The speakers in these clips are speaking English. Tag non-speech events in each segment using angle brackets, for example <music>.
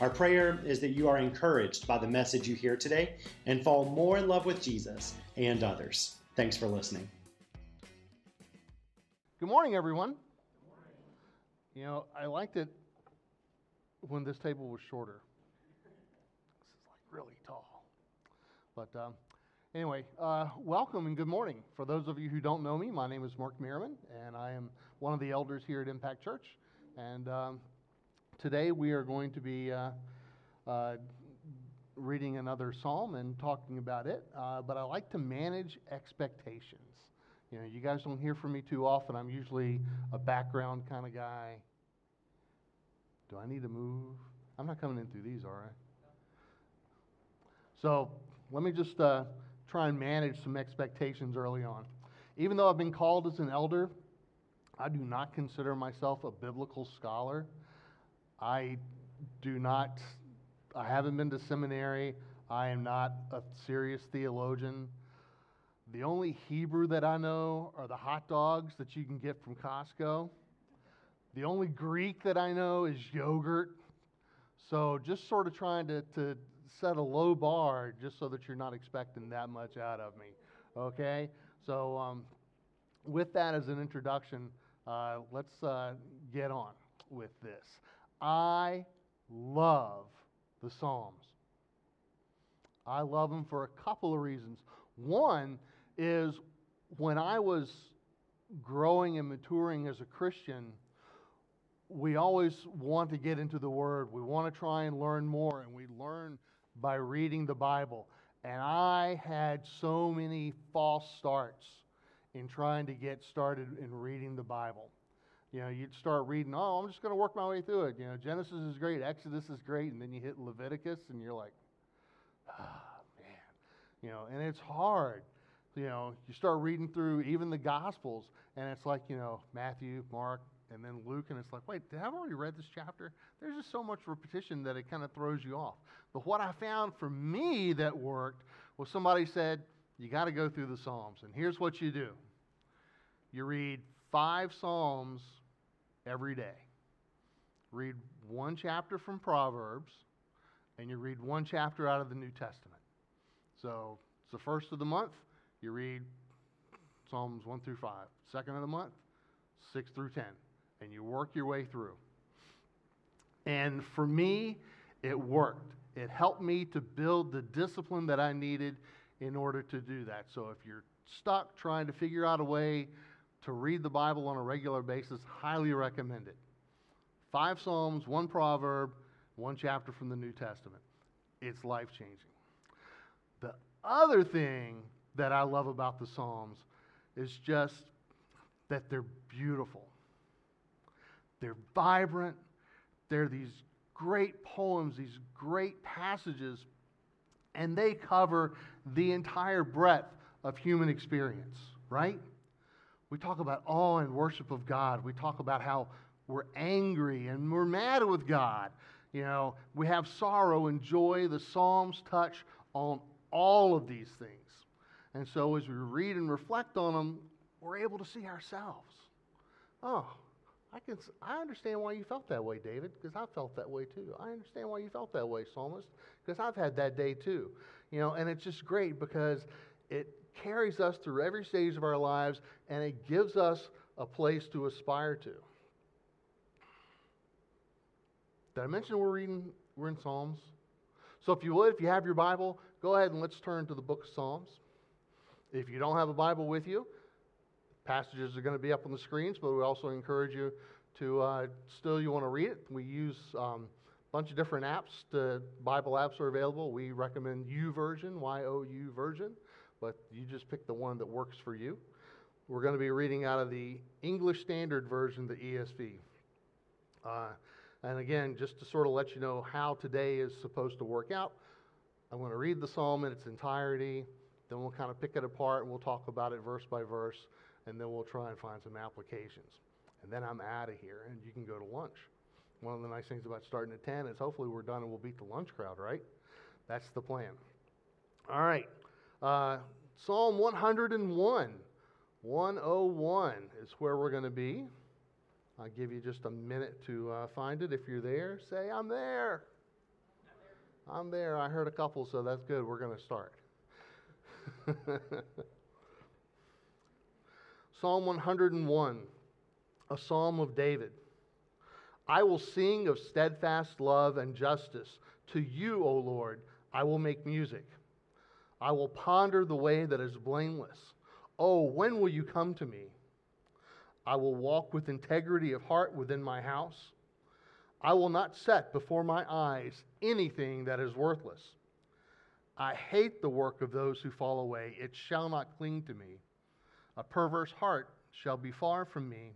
Our prayer is that you are encouraged by the message you hear today and fall more in love with Jesus and others. Thanks for listening. Good morning, everyone. Good morning. You know, I liked it when this table was shorter. This is like really tall. But um, anyway, uh, welcome and good morning. For those of you who don't know me, my name is Mark Merriman, and I am one of the elders here at Impact Church. And um, today we are going to be uh, uh, reading another psalm and talking about it, uh, but I like to manage expectations. You know, you guys don't hear from me too often. I'm usually a background kind of guy. Do I need to move? I'm not coming in through these, all right? So let me just uh, try and manage some expectations early on. Even though I've been called as an elder, I do not consider myself a biblical scholar. I do not, I haven't been to seminary. I am not a serious theologian. The only Hebrew that I know are the hot dogs that you can get from Costco. The only Greek that I know is yogurt. So just sort of trying to, to set a low bar just so that you're not expecting that much out of me. Okay? So, um, with that as an introduction, uh, let's uh, get on with this. I love the Psalms. I love them for a couple of reasons. One is when I was growing and maturing as a Christian, we always want to get into the Word. We want to try and learn more, and we learn by reading the Bible. And I had so many false starts in trying to get started in reading the Bible. You know, you'd start reading, oh, I'm just going to work my way through it. You know, Genesis is great, Exodus is great, and then you hit Leviticus, and you're like, ah, man. You know, and it's hard. You know, you start reading through even the Gospels, and it's like, you know, Matthew, Mark, and then Luke, and it's like, wait, did I already read this chapter? There's just so much repetition that it kind of throws you off. But what I found for me that worked was somebody said, you got to go through the Psalms, and here's what you do you read five Psalms every day. Read one chapter from Proverbs, and you read one chapter out of the New Testament. So it's the first of the month, you read Psalms 1 through 5. Second of the month, 6 through 10. And you work your way through. And for me, it worked. It helped me to build the discipline that I needed in order to do that. So if you're stuck trying to figure out a way to read the Bible on a regular basis, highly recommend it. Five Psalms, one proverb, one chapter from the New Testament. It's life changing. The other thing that I love about the Psalms is just that they're beautiful. They're vibrant. They're these great poems, these great passages, and they cover the entire breadth of human experience, right? We talk about awe and worship of God. We talk about how we're angry and we're mad with God. You know, we have sorrow and joy. The Psalms touch on all of these things. And so as we read and reflect on them, we're able to see ourselves. Oh, I can I understand why you felt that way, David, because I felt that way too. I understand why you felt that way, psalmist, because I've had that day too. You know, and it's just great because it carries us through every stage of our lives and it gives us a place to aspire to. Did I mention we're reading, we're in Psalms? So if you would, if you have your Bible, go ahead and let's turn to the book of Psalms. If you don't have a Bible with you, passages are going to be up on the screens, but we also encourage you to uh, still you want to read it. We use um, a bunch of different apps. To, Bible apps are available. We recommend YouVersion, Y-O-U version but you just pick the one that works for you. We're going to be reading out of the English Standard Version, the ESV. Uh, and again, just to sort of let you know how today is supposed to work out, I'm going to read the psalm in its entirety, then we'll kind of pick it apart and we'll talk about it verse by verse, and then we'll try and find some applications. And then I'm out of here, and you can go to lunch. One of the nice things about starting at 10 is hopefully we're done and we'll beat the lunch crowd, right? That's the plan. All right. Uh, Psalm 101. 101 is where we're going to be. I'll give you just a minute to uh, find it. If you're there, say, I'm there. I'm there. I heard a couple, so that's good. We're going to start. <laughs> psalm 101, a psalm of David. I will sing of steadfast love and justice. To you, O Lord, I will make music. I will ponder the way that is blameless. Oh, when will you come to me? I will walk with integrity of heart within my house. I will not set before my eyes anything that is worthless. I hate the work of those who fall away. It shall not cling to me. A perverse heart shall be far from me.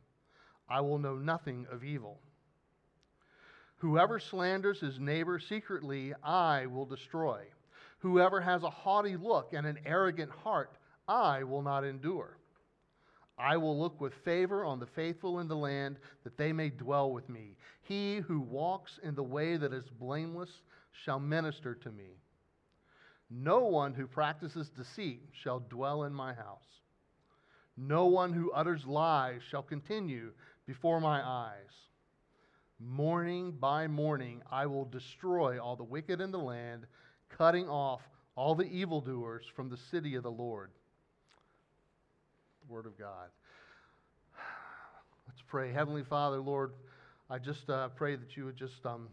I will know nothing of evil. Whoever slanders his neighbor secretly, I will destroy. Whoever has a haughty look and an arrogant heart, I will not endure. I will look with favor on the faithful in the land, that they may dwell with me. He who walks in the way that is blameless shall minister to me. No one who practices deceit shall dwell in my house. No one who utters lies shall continue before my eyes. Morning by morning I will destroy all the wicked in the land, cutting off all the evildoers from the city of the Lord. Word of God. <sighs> Let's pray. Heavenly Father, Lord, I just uh, pray that you would just um,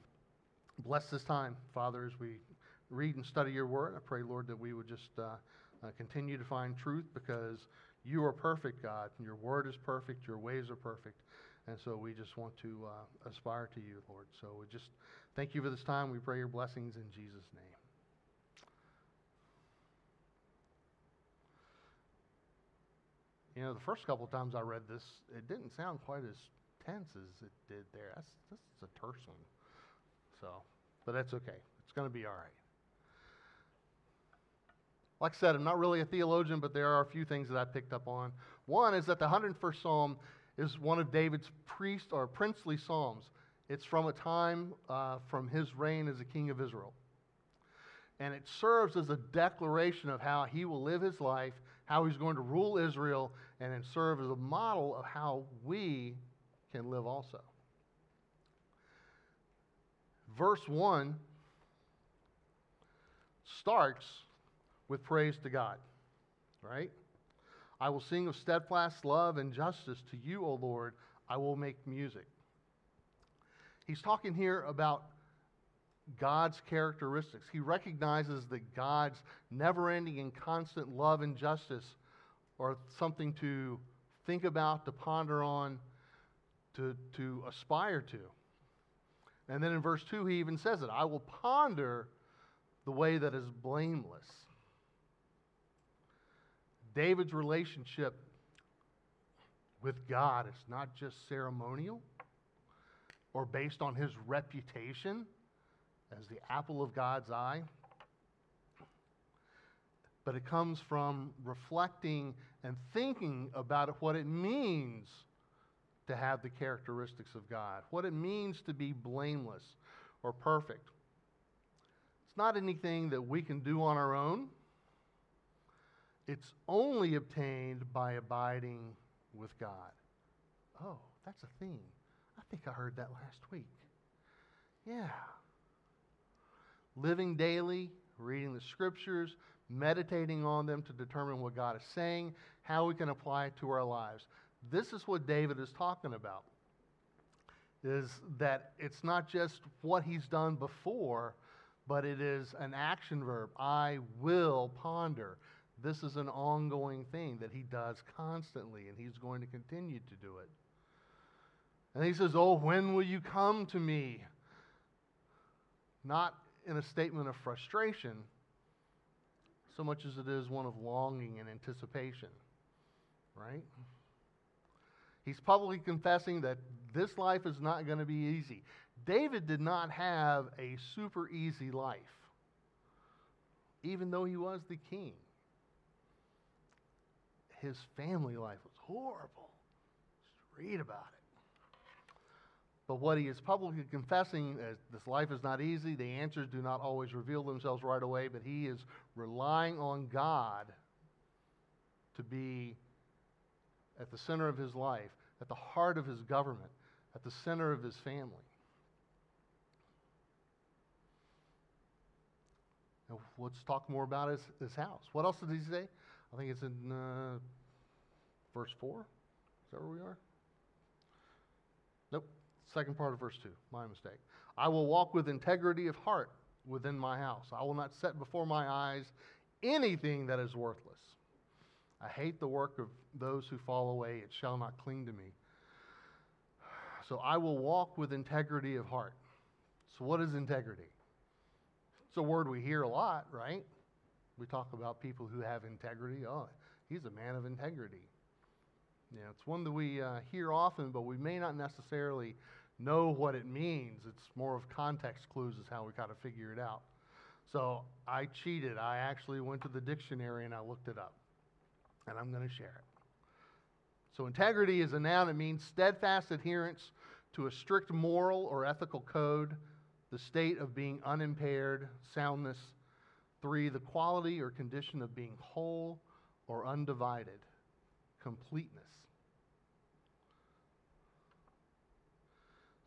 bless this time, Father, as we read and study your word. I pray, Lord, that we would just uh, uh, continue to find truth because you are perfect, God, and your word is perfect, your ways are perfect. And so we just want to uh, aspire to you, Lord. So we just thank you for this time. We pray your blessings in Jesus' name. You know, the first couple of times I read this, it didn't sound quite as tense as it did there. That's, that's a terse one. So, but that's okay. It's going to be all right. Like I said, I'm not really a theologian, but there are a few things that I picked up on. One is that the 101st Psalm is one of David's priest or princely psalms. It's from a time uh, from his reign as a king of Israel. And it serves as a declaration of how he will live his life how he's going to rule Israel and then serve as a model of how we can live also. Verse 1 starts with praise to God, right? I will sing of steadfast love and justice to you, O Lord. I will make music. He's talking here about God's characteristics. He recognizes that God's never ending and constant love and justice are something to think about, to ponder on, to, to aspire to. And then in verse 2, he even says it I will ponder the way that is blameless. David's relationship with God is not just ceremonial or based on his reputation as the apple of God's eye. But it comes from reflecting and thinking about what it means to have the characteristics of God, what it means to be blameless or perfect. It's not anything that we can do on our own. It's only obtained by abiding with God. Oh, that's a theme. I think I heard that last week. Yeah living daily, reading the scriptures, meditating on them to determine what God is saying, how we can apply it to our lives. This is what David is talking about. Is that it's not just what he's done before, but it is an action verb. I will ponder. This is an ongoing thing that he does constantly, and he's going to continue to do it. And he says, Oh, when will you come to me? Not in a statement of frustration so much as it is one of longing and anticipation, right? He's publicly confessing that this life is not going to be easy. David did not have a super easy life, even though he was the king, his family life was horrible. Just read about it. But what he is publicly confessing is this life is not easy. The answers do not always reveal themselves right away, but he is relying on God to be at the center of his life, at the heart of his government, at the center of his family. Now, let's talk more about his, his house. What else did he say? I think it's in uh, verse 4. Is that where we are? Nope. Second part of verse 2. My mistake. I will walk with integrity of heart within my house. I will not set before my eyes anything that is worthless. I hate the work of those who fall away. It shall not cling to me. So I will walk with integrity of heart. So, what is integrity? It's a word we hear a lot, right? We talk about people who have integrity. Oh, he's a man of integrity. Yeah, it's one that we uh, hear often, but we may not necessarily know what it means. It's more of context clues, is how we kind of figure it out. So I cheated. I actually went to the dictionary and I looked it up. And I'm going to share it. So integrity is a noun. It means steadfast adherence to a strict moral or ethical code, the state of being unimpaired, soundness. Three, the quality or condition of being whole or undivided, completeness.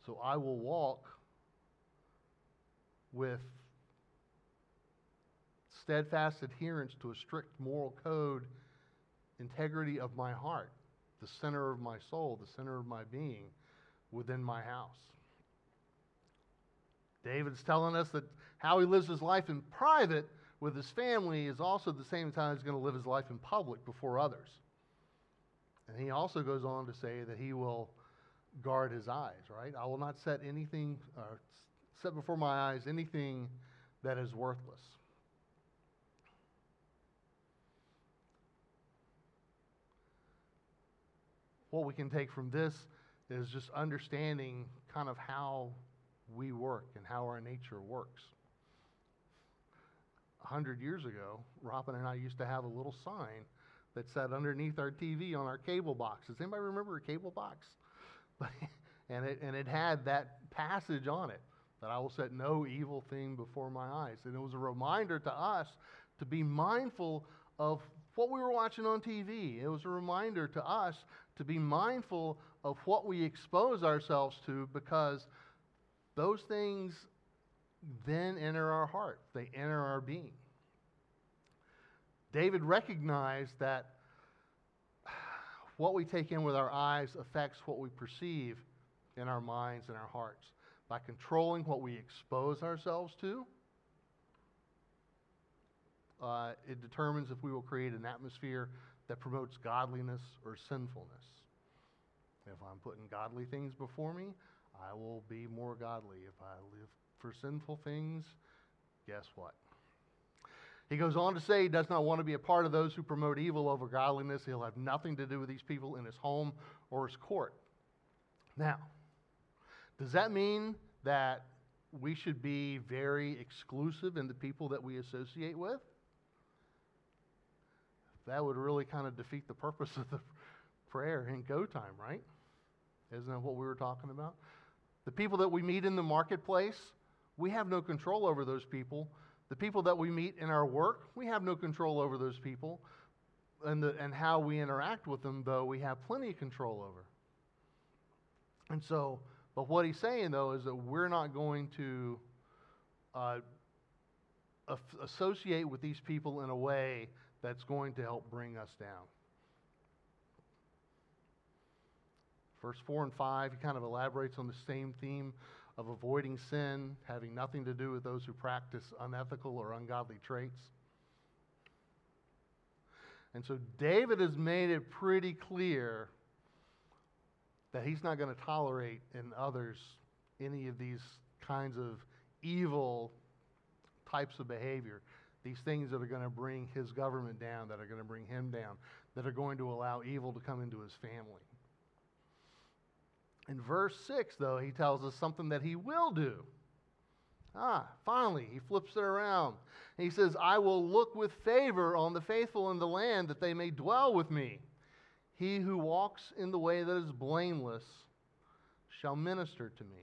So I will walk with steadfast adherence to a strict moral code, integrity of my heart, the center of my soul, the center of my being within my house. David's telling us that how he lives his life in private with his family is also the same time he's going to live his life in public before others. And he also goes on to say that he will guard his eyes, right? I will not set anything, uh, set before my eyes anything that is worthless. What we can take from this is just understanding kind of how we work and how our nature works. A hundred years ago, Robin and I used to have a little sign that sat underneath our TV on our cable box. Does anybody remember a cable box? <laughs> and, it, and it had that passage on it that I will set no evil thing before my eyes. And it was a reminder to us to be mindful of what we were watching on TV. It was a reminder to us to be mindful of what we expose ourselves to because those things then enter our heart, they enter our being. David recognized that what we take in with our eyes affects what we perceive in our minds and our hearts. By controlling what we expose ourselves to, uh, it determines if we will create an atmosphere that promotes godliness or sinfulness. If I'm putting godly things before me, I will be more godly. If I live for sinful things, guess what? He goes on to say he does not want to be a part of those who promote evil over godliness. He'll have nothing to do with these people in his home or his court. Now, does that mean that we should be very exclusive in the people that we associate with? That would really kind of defeat the purpose of the prayer in go time, right? Isn't that what we were talking about? The people that we meet in the marketplace, we have no control over those people the people that we meet in our work, we have no control over those people. And, the, and how we interact with them, though, we have plenty of control over. And so, but what he's saying, though, is that we're not going to uh, associate with these people in a way that's going to help bring us down. Verse 4 and 5, he kind of elaborates on the same theme of avoiding sin, having nothing to do with those who practice unethical or ungodly traits. And so David has made it pretty clear that he's not going to tolerate in others any of these kinds of evil types of behavior. These things that are going to bring his government down, that are going to bring him down, that are going to allow evil to come into his family. In verse 6, though, he tells us something that he will do. Ah, finally, he flips it around. He says, I will look with favor on the faithful in the land that they may dwell with me. He who walks in the way that is blameless shall minister to me.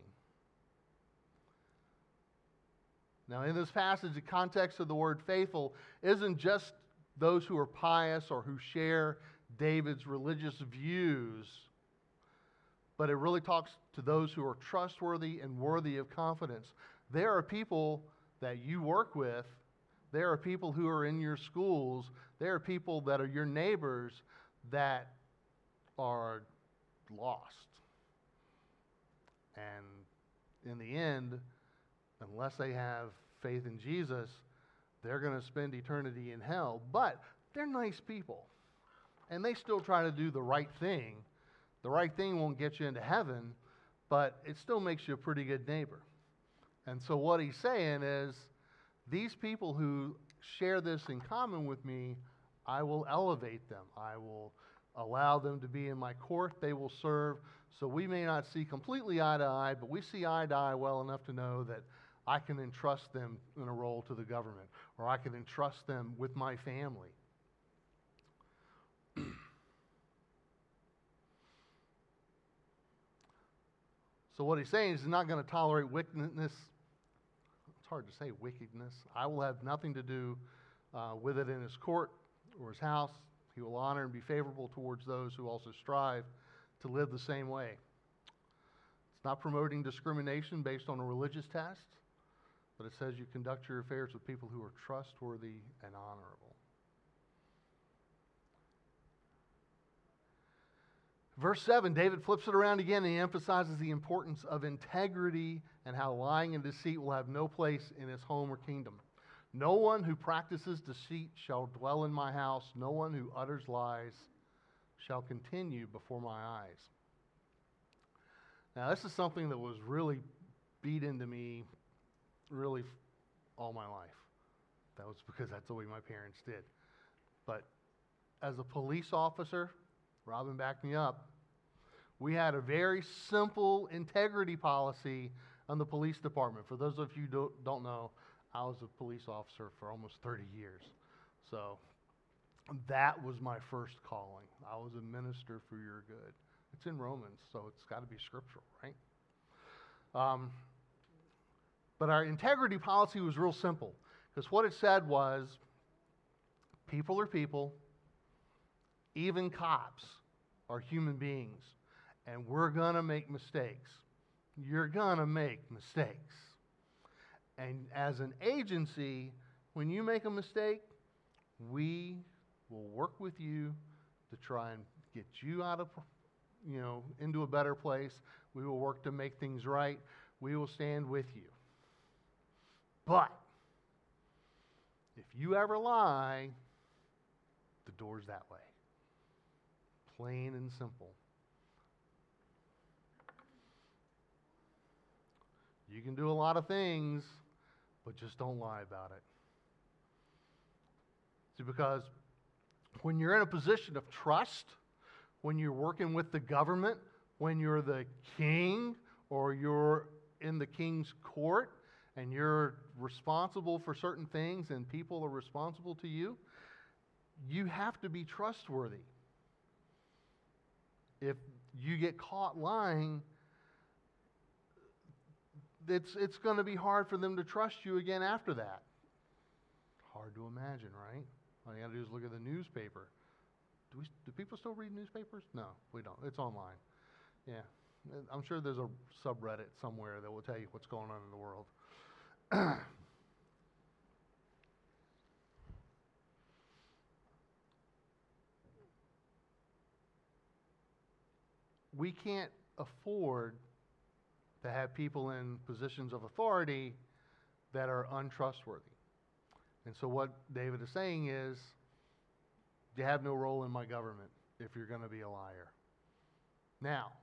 Now, in this passage, the context of the word faithful isn't just those who are pious or who share David's religious views, but it really talks to those who are trustworthy and worthy of confidence. There are people that you work with, there are people who are in your schools, there are people that are your neighbors that are lost. And in the end, unless they have faith in Jesus, they're going to spend eternity in hell. But they're nice people. And they still try to do the right thing. The right thing won't get you into heaven, but it still makes you a pretty good neighbor. And so, what he's saying is, these people who share this in common with me, I will elevate them. I will allow them to be in my court. They will serve. So, we may not see completely eye to eye, but we see eye to eye well enough to know that I can entrust them in a role to the government, or I can entrust them with my family. So, what he's saying is he's not going to tolerate wickedness. It's hard to say wickedness. I will have nothing to do uh, with it in his court or his house. He will honor and be favorable towards those who also strive to live the same way. It's not promoting discrimination based on a religious test but it says you conduct your affairs with people who are trustworthy and honorable. Verse 7, David flips it around again and he emphasizes the importance of integrity and how lying and deceit will have no place in his home or kingdom. No one who practices deceit shall dwell in my house. No one who utters lies shall continue before my eyes. Now, this is something that was really beat into me really all my life. That was because that's the way my parents did. But as a police officer, Robin backed me up. We had a very simple integrity policy on the police department. For those of you who don't know, I was a police officer for almost 30 years. So that was my first calling. I was a minister for your good. It's in Romans, so it's got to be scriptural, right? Um, but our integrity policy was real simple because what it said was people are people, even cops are human beings, and we're going to make mistakes. You're going to make mistakes. And as an agency, when you make a mistake, we will work with you to try and get you out of, you know, into a better place. We will work to make things right. We will stand with you. But if you ever lie, the door's that way. Plain and simple. You can do a lot of things, but just don't lie about it. See, because when you're in a position of trust, when you're working with the government, when you're the king or you're in the king's court, and you're responsible for certain things and people are responsible to you, you have to be trustworthy. If you get caught lying, it's, it's going to be hard for them to trust you again after that. Hard to imagine, right? All you got to do is look at the newspaper. Do, we, do people still read newspapers? No, we don't. It's online. Yeah. Uh, I'm sure there's a subreddit somewhere that will tell you what's going on in the world. <clears throat> we can't afford to have people in positions of authority that are untrustworthy. And so, what David is saying is, you have no role in my government if you're going to be a liar. Now,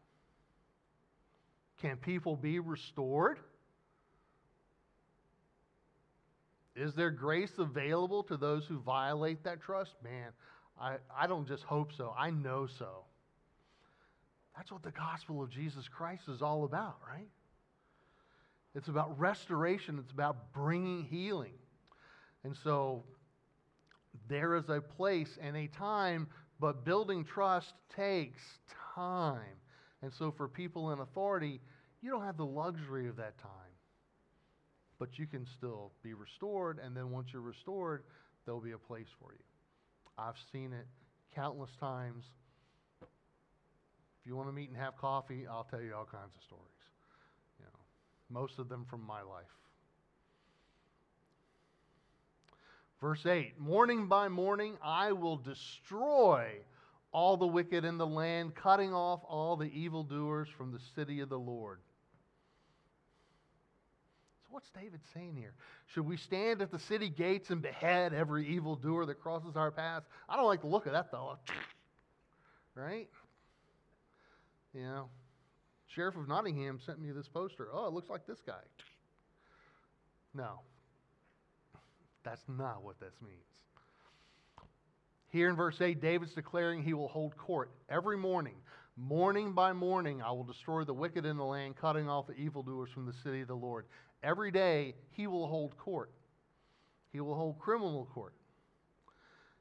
can people be restored? Is there grace available to those who violate that trust? Man, I, I don't just hope so, I know so. That's what the gospel of Jesus Christ is all about, right? It's about restoration. It's about bringing healing. And so there is a place and a time, but building trust takes time. And so for people in authority, you don't have the luxury of that time. But you can still be restored, and then once you're restored, there'll be a place for you. I've seen it countless times. You want to meet and have coffee, I'll tell you all kinds of stories. You know, most of them from my life. Verse 8 Morning by morning I will destroy all the wicked in the land, cutting off all the evildoers from the city of the Lord. So, what's David saying here? Should we stand at the city gates and behead every evildoer that crosses our path? I don't like the look of that fellow. <laughs> Right? You know, Sheriff of Nottingham sent me this poster. Oh, it looks like this guy. No. That's not what this means. Here in verse 8, David's declaring he will hold court every morning. Morning by morning, I will destroy the wicked in the land, cutting off the evildoers from the city of the Lord. Every day, he will hold court. He will hold criminal court.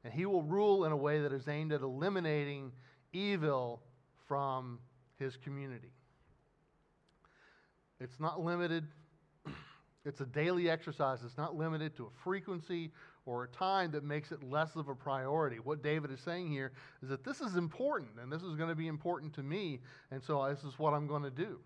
And he will rule in a way that is aimed at eliminating evil from his community. It's not limited, <clears throat> it's a daily exercise. It's not limited to a frequency or a time that makes it less of a priority. What David is saying here is that this is important, and this is going to be important to me, and so this is what I'm going to do.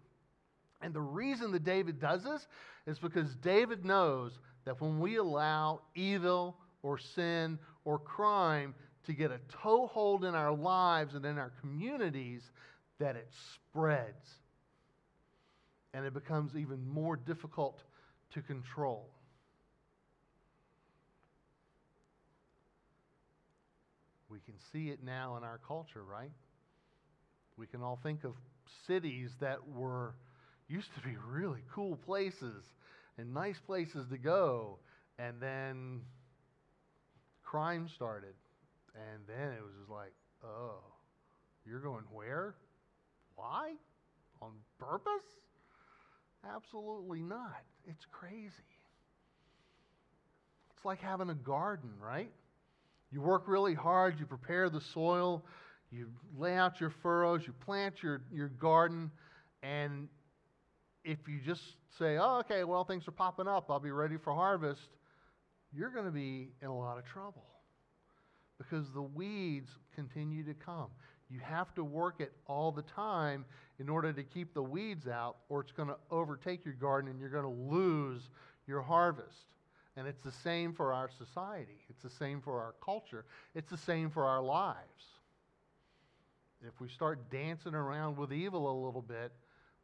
And the reason that David does this is because David knows that when we allow evil or sin or crime to get a toehold in our lives and in our communities, that it spreads. And it becomes even more difficult to control. We can see it now in our culture, right? We can all think of cities that were used to be really cool places and nice places to go, and then crime started. And then it was just like, oh, you're going where? Why? On purpose? Absolutely not. It's crazy. It's like having a garden, right? You work really hard, you prepare the soil, you lay out your furrows, you plant your, your garden, and if you just say, oh, okay, well, things are popping up, I'll be ready for harvest, you're going to be in a lot of trouble because the weeds continue to come. You have to work it all the time in order to keep the weeds out, or it's going to overtake your garden and you're going to lose your harvest. And it's the same for our society, it's the same for our culture, it's the same for our lives. If we start dancing around with evil a little bit,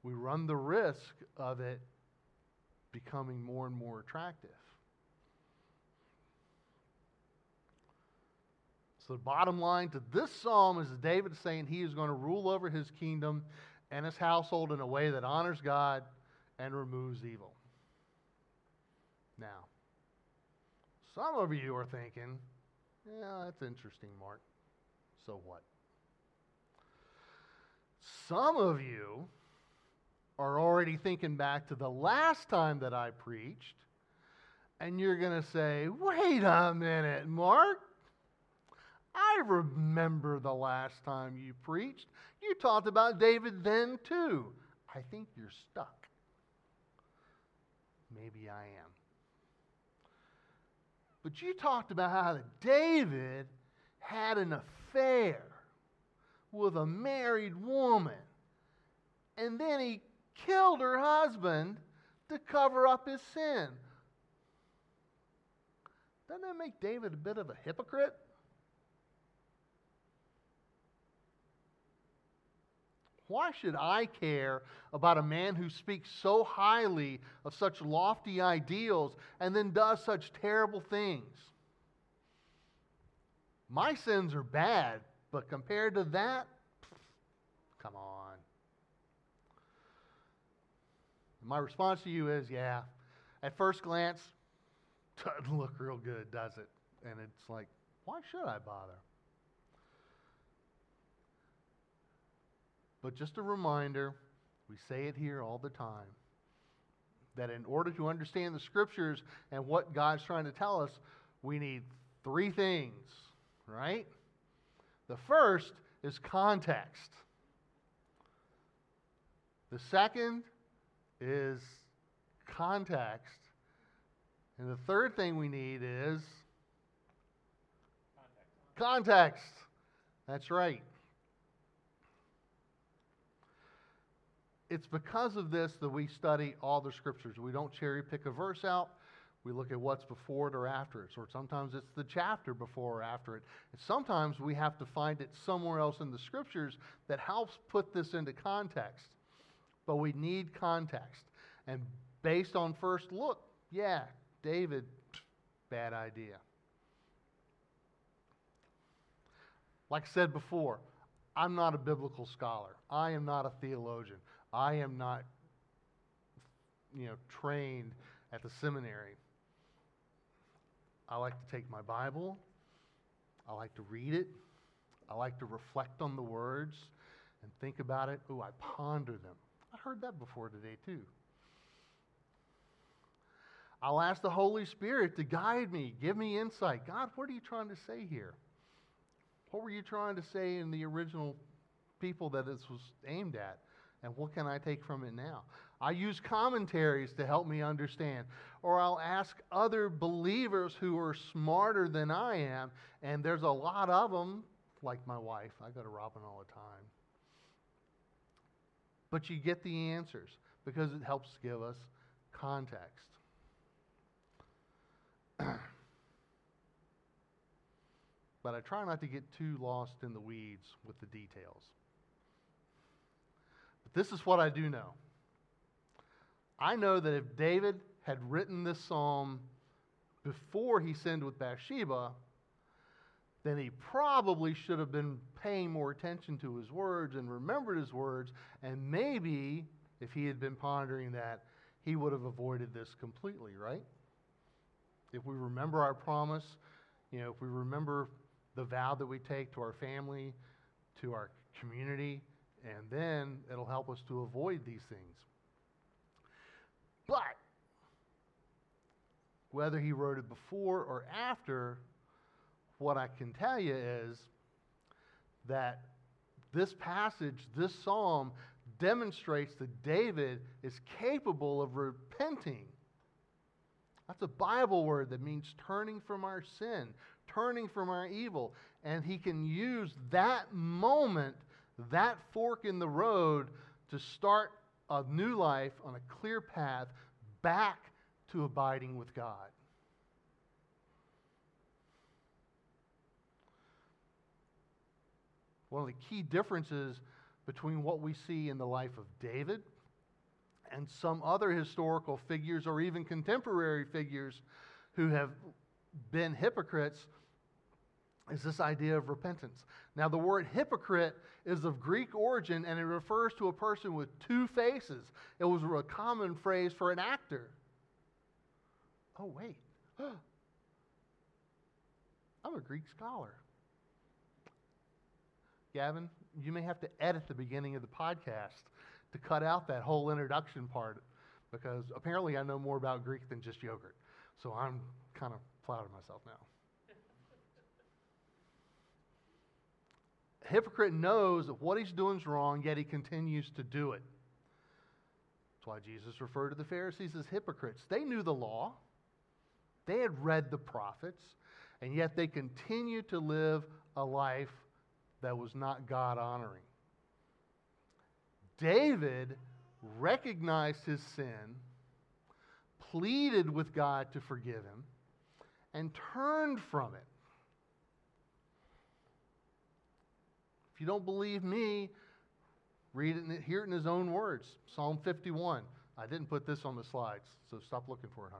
we run the risk of it becoming more and more attractive. So, the bottom line to this psalm is David saying he is going to rule over his kingdom and his household in a way that honors God and removes evil. Now, some of you are thinking, yeah, that's interesting, Mark. So what? Some of you are already thinking back to the last time that I preached, and you're going to say, wait a minute, Mark. I remember the last time you preached. You talked about David then, too. I think you're stuck. Maybe I am. But you talked about how David had an affair with a married woman. And then he killed her husband to cover up his sin. Doesn't that make David a bit of a hypocrite? Why should I care about a man who speaks so highly of such lofty ideals and then does such terrible things? My sins are bad, but compared to that, come on. My response to you is yeah. At first glance, <laughs> doesn't look real good, does it? And it's like, why should I bother? But just a reminder, we say it here all the time. that in order to understand the scriptures and what God's trying to tell us, we need three things, right? The first is context. The second is context. And the third thing we need is context. context. That's right. It's because of this that we study all the scriptures. We don't cherry pick a verse out. We look at what's before it or after it. Or sometimes it's the chapter before or after it. And sometimes we have to find it somewhere else in the scriptures that helps put this into context. But we need context. And based on first look, yeah, David, <tsk> bad idea. Like I said before, I'm not a biblical scholar. I am not a theologian. I am not, you know, trained at the seminary. I like to take my Bible, I like to read it, I like to reflect on the words and think about it. Ooh, I ponder them. I heard that before today, too. I'll ask the Holy Spirit to guide me, give me insight. God, what are you trying to say here? What were you trying to say in the original people that this was aimed at? And what can I take from it now? I use commentaries to help me understand. Or I'll ask other believers who are smarter than I am, and there's a lot of them, like my wife. I go to Robin all the time. But you get the answers because it helps give us context. <clears throat> but I try not to get too lost in the weeds with the details. This is what I do know. I know that if David had written this psalm before he sinned with Bathsheba, then he probably should have been paying more attention to his words and remembered his words. And maybe if he had been pondering that, he would have avoided this completely, right? If we remember our promise, you know, if we remember the vow that we take to our family, to our community, and then it'll help us to avoid these things. But whether he wrote it before or after, what I can tell you is that this passage, this psalm, demonstrates that David is capable of repenting. That's a Bible word that means turning from our sin, turning from our evil. And he can use that moment, that fork in the road, to start a new life on a clear path back to abiding with God. One of the key differences between what we see in the life of David and some other historical figures or even contemporary figures who have been hypocrites is this idea of repentance. Now, the word hypocrite is of Greek origin and it refers to a person with two faces. It was a common phrase for an actor. Oh, wait. <gasps> I'm a Greek scholar. Gavin, you may have to edit the beginning of the podcast to cut out that whole introduction part because apparently I know more about Greek than just yogurt. So I'm kind of proud of myself now. Hypocrite knows that what he's doing is wrong, yet he continues to do it. That's why Jesus referred to the Pharisees as hypocrites. They knew the law, they had read the prophets, and yet they continued to live a life that was not God honoring. David recognized his sin, pleaded with God to forgive him, and turned from it. If you don't believe me, read it and hear it in his own words. Psalm 51. I didn't put this on the slides, so stop looking for it,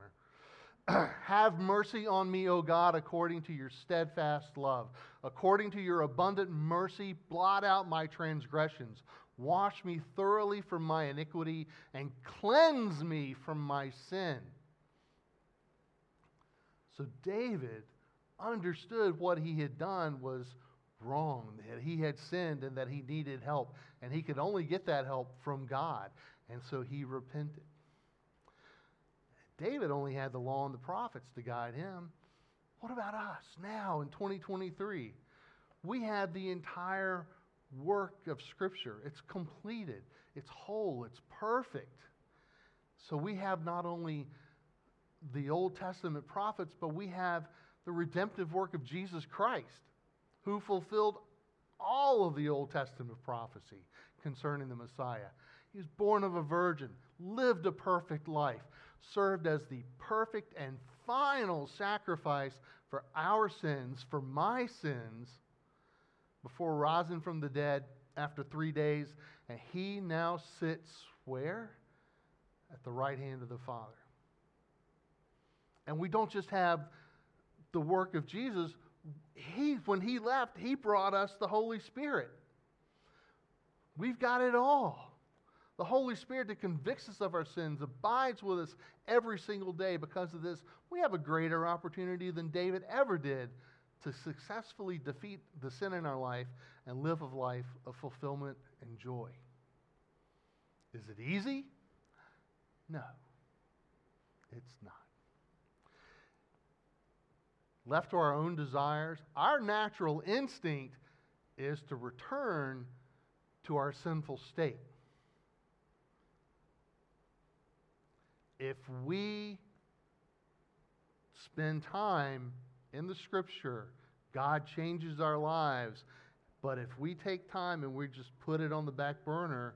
Hunter. <clears throat> Have mercy on me, O God, according to your steadfast love. According to your abundant mercy, blot out my transgressions. Wash me thoroughly from my iniquity and cleanse me from my sin. So David understood what he had done was wrong, that he had sinned and that he needed help. And he could only get that help from God. And so he repented. David only had the law and the prophets to guide him. What about us now in 2023? We have the entire work of Scripture. It's completed, it's whole, it's perfect. So we have not only the Old Testament prophets, but we have the redemptive work of Jesus Christ, who fulfilled all of the Old Testament prophecy concerning the Messiah. He was born of a virgin, lived a perfect life, served as the perfect and final sacrifice for our sins, for my sins, before rising from the dead after three days. And he now sits where? At the right hand of the Father. And we don't just have the work of Jesus. He, when he left, he brought us the Holy Spirit. We've got it all. The Holy Spirit that convicts us of our sins abides with us every single day. Because of this, we have a greater opportunity than David ever did to successfully defeat the sin in our life and live a life of fulfillment and joy. Is it easy? No, it's not. Left to our own desires, our natural instinct is to return to our sinful state. if we spend time in the scripture, God changes our lives. But if we take time and we just put it on the back burner,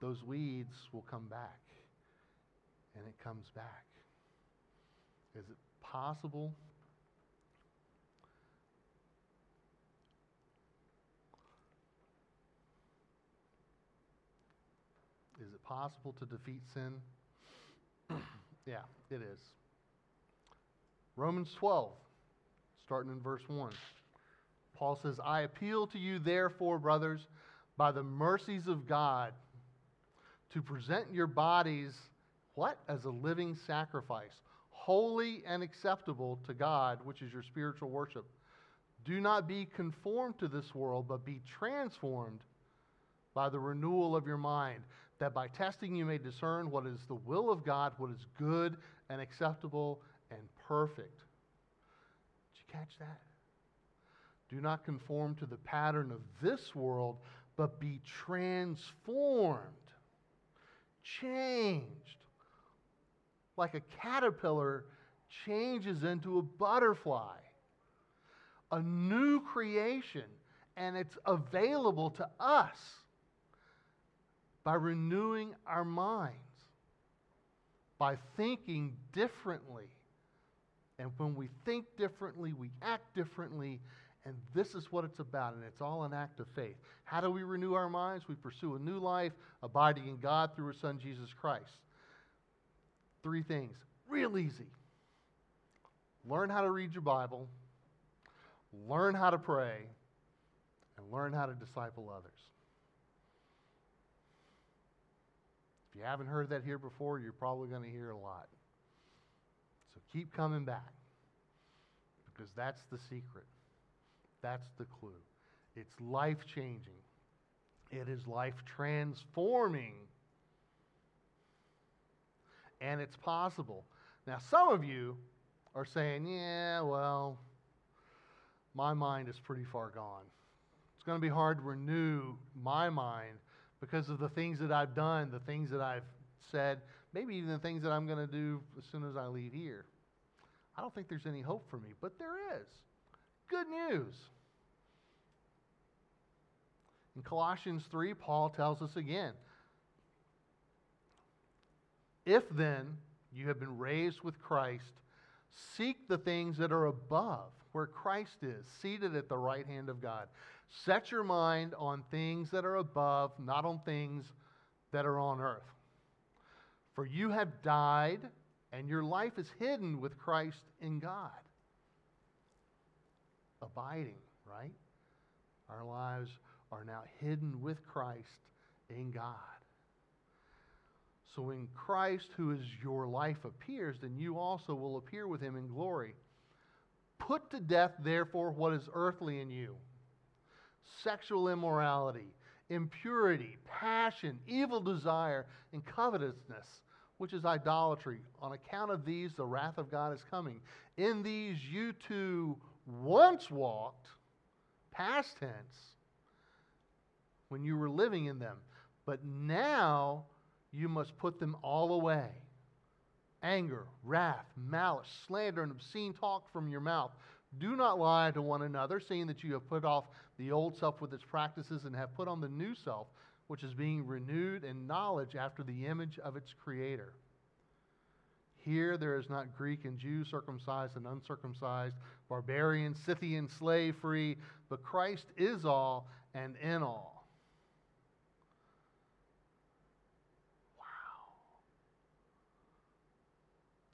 those weeds will come back. And it comes back. Is it possible? Is it possible to defeat sin? <clears throat> yeah, it is. Romans 12, starting in verse 1. Paul says, I appeal to you, therefore, brothers, by the mercies of God, to present your bodies, what? As a living sacrifice, holy and acceptable to God, which is your spiritual worship. Do not be conformed to this world, but be transformed by the renewal of your mind, that by testing you may discern what is the will of God, what is good and acceptable and perfect. Did you catch that? Do not conform to the pattern of this world, but be transformed, changed. Like a caterpillar changes into a butterfly, a new creation, and it's available to us by renewing our minds, by thinking differently. And when we think differently, we act differently. And this is what it's about. And it's all an act of faith. How do we renew our minds? We pursue a new life, abiding in God through His Son, Jesus Christ. Three things. Real easy. Learn how to read your Bible, learn how to pray, and learn how to disciple others. If you haven't heard that here before, you're probably going to hear a lot. So keep coming back because that's the secret. That's the clue. It's life changing, it is life transforming. And it's possible. Now, some of you are saying, yeah, well, my mind is pretty far gone. It's going to be hard to renew my mind because of the things that I've done, the things that I've said, maybe even the things that I'm going to do as soon as I leave here. I don't think there's any hope for me, but there is. Good news. In Colossians 3, Paul tells us again If then you have been raised with Christ, seek the things that are above, where Christ is, seated at the right hand of God. Set your mind on things that are above, not on things that are on earth. For you have died, and your life is hidden with Christ in God. Abiding, right? Our lives are now hidden with Christ in God. So when Christ, who is your life, appears, then you also will appear with him in glory. Put to death, therefore, what is earthly in you sexual immorality, impurity, passion, evil desire, and covetousness, which is idolatry. On account of these, the wrath of God is coming. In these, you two once walked, past tense, when you were living in them. But now you must put them all away anger, wrath, malice, slander, and obscene talk from your mouth. Do not lie to one another, seeing that you have put off the old self with its practices and have put on the new self, which is being renewed in knowledge after the image of its creator. Here there is not Greek and Jew, circumcised and uncircumcised, barbarian, Scythian, slave free, but Christ is all and in all.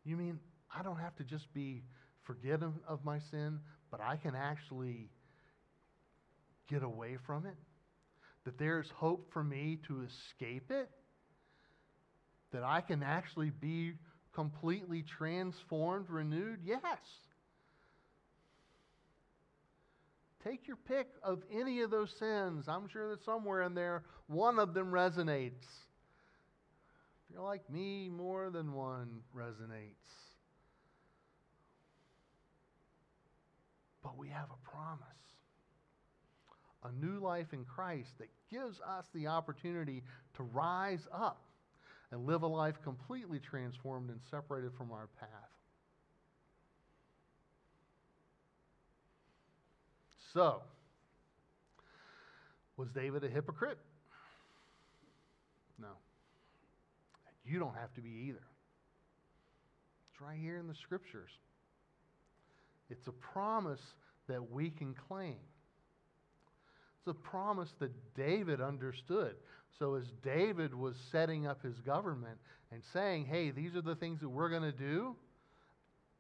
You mean I don't have to just be forgiven of my sin, but I can actually get away from it? That there's hope for me to escape it? That I can actually be completely transformed, renewed? Yes. Take your pick of any of those sins. I'm sure that somewhere in there, one of them resonates. You're like me, more than one resonates. But we have a promise a new life in Christ that gives us the opportunity to rise up and live a life completely transformed and separated from our path. So, was David a hypocrite? No. You don't have to be either. It's right here in the scriptures. It's a promise that we can claim. It's a promise that David understood. So, as David was setting up his government and saying, hey, these are the things that we're going to do,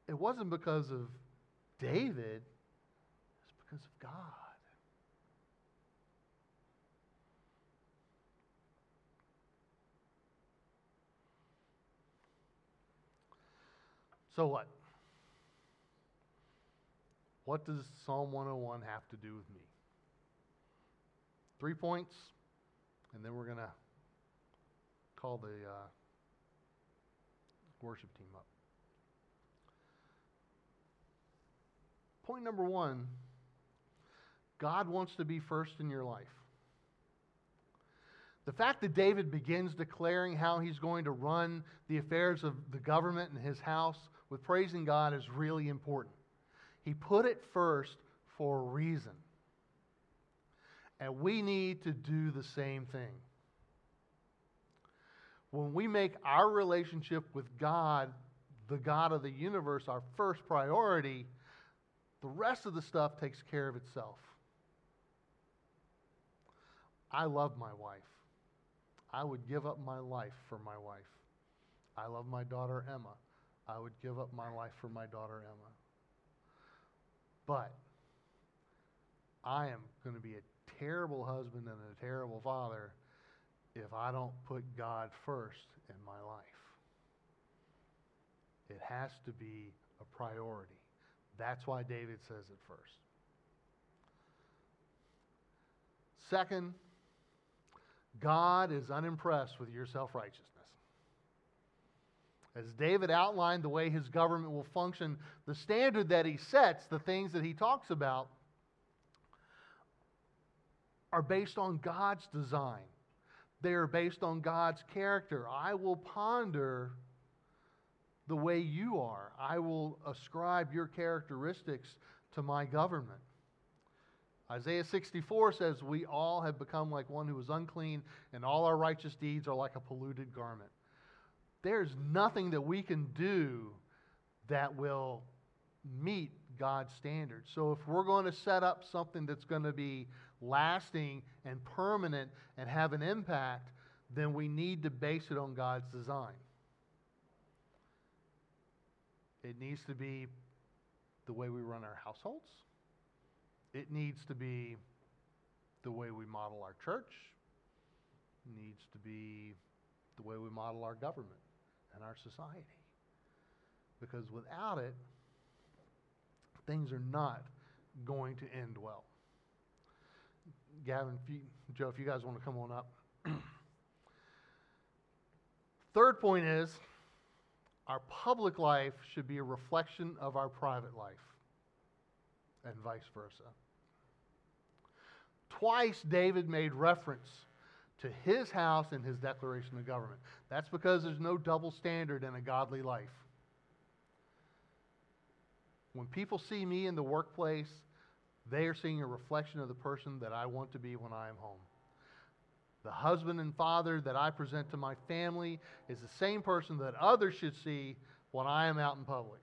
it wasn't because of David, it's because of God. So what? What does Psalm 101 have to do with me? Three points, and then we're going to call the uh, worship team up. Point number one God wants to be first in your life. The fact that David begins declaring how he's going to run the affairs of the government and his house with praising God is really important. He put it first for a reason. And we need to do the same thing. When we make our relationship with God, the God of the universe, our first priority, the rest of the stuff takes care of itself. I love my wife. I would give up my life for my wife. I love my daughter Emma. I would give up my life for my daughter Emma. But I am going to be a terrible husband and a terrible father if I don't put God first in my life. It has to be a priority. That's why David says it first. Second, God is unimpressed with your self righteousness. As David outlined the way his government will function, the standard that he sets, the things that he talks about, are based on God's design. They are based on God's character. I will ponder the way you are, I will ascribe your characteristics to my government. Isaiah 64 says, We all have become like one who is unclean, and all our righteous deeds are like a polluted garment. There's nothing that we can do that will meet God's standards. So if we're going to set up something that's going to be lasting and permanent and have an impact, then we need to base it on God's design. It needs to be the way we run our households. It needs to be the way we model our church. It needs to be the way we model our government and our society. Because without it, things are not going to end well. Gavin, if you, Joe, if you guys want to come on up. <clears throat> Third point is our public life should be a reflection of our private life, and vice versa. Twice, David made reference to his house and his declaration of government. That's because there's no double standard in a godly life. When people see me in the workplace, they are seeing a reflection of the person that I want to be when I am home. The husband and father that I present to my family is the same person that others should see when I am out in public.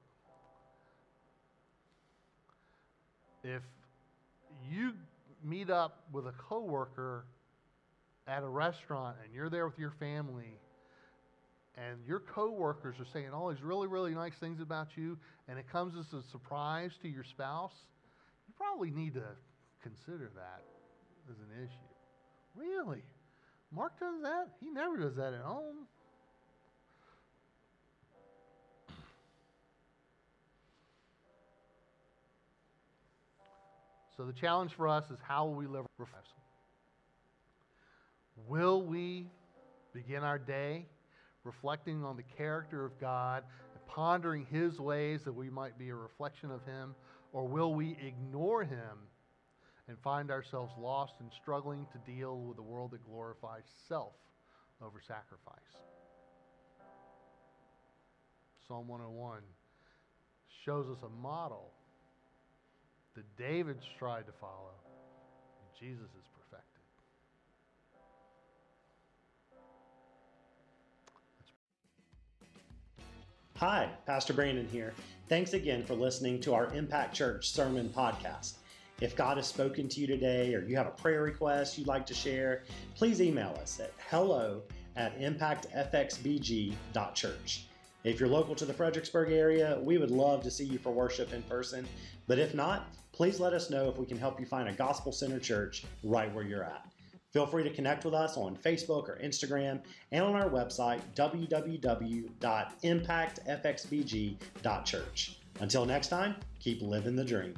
If you meet up with a coworker at a restaurant and you're there with your family and your coworkers are saying all these really really nice things about you and it comes as a surprise to your spouse, you probably need to consider that as an issue. Really? Mark does that? He never does that at home. So the challenge for us is how will we live our lives? Will we begin our day reflecting on the character of God and pondering His ways that we might be a reflection of Him? Or will we ignore Him and find ourselves lost and struggling to deal with a world that glorifies self over sacrifice. Psalm 101 shows us a model that David tried to follow, Jesus Hi, Pastor Brandon here. Thanks again for listening to our Impact Church Sermon Podcast. If God has spoken to you today or you have a prayer request you'd like to share, please email us at hello at impactfxbg.church. If you're local to the Fredericksburg area, we would love to see you for worship in person. But if not, please let us know if we can help you find a gospel centered church right where you're at. Feel free to connect with us on Facebook or Instagram and on our website, www.impactfxbg.church. Until next time, keep living the dream.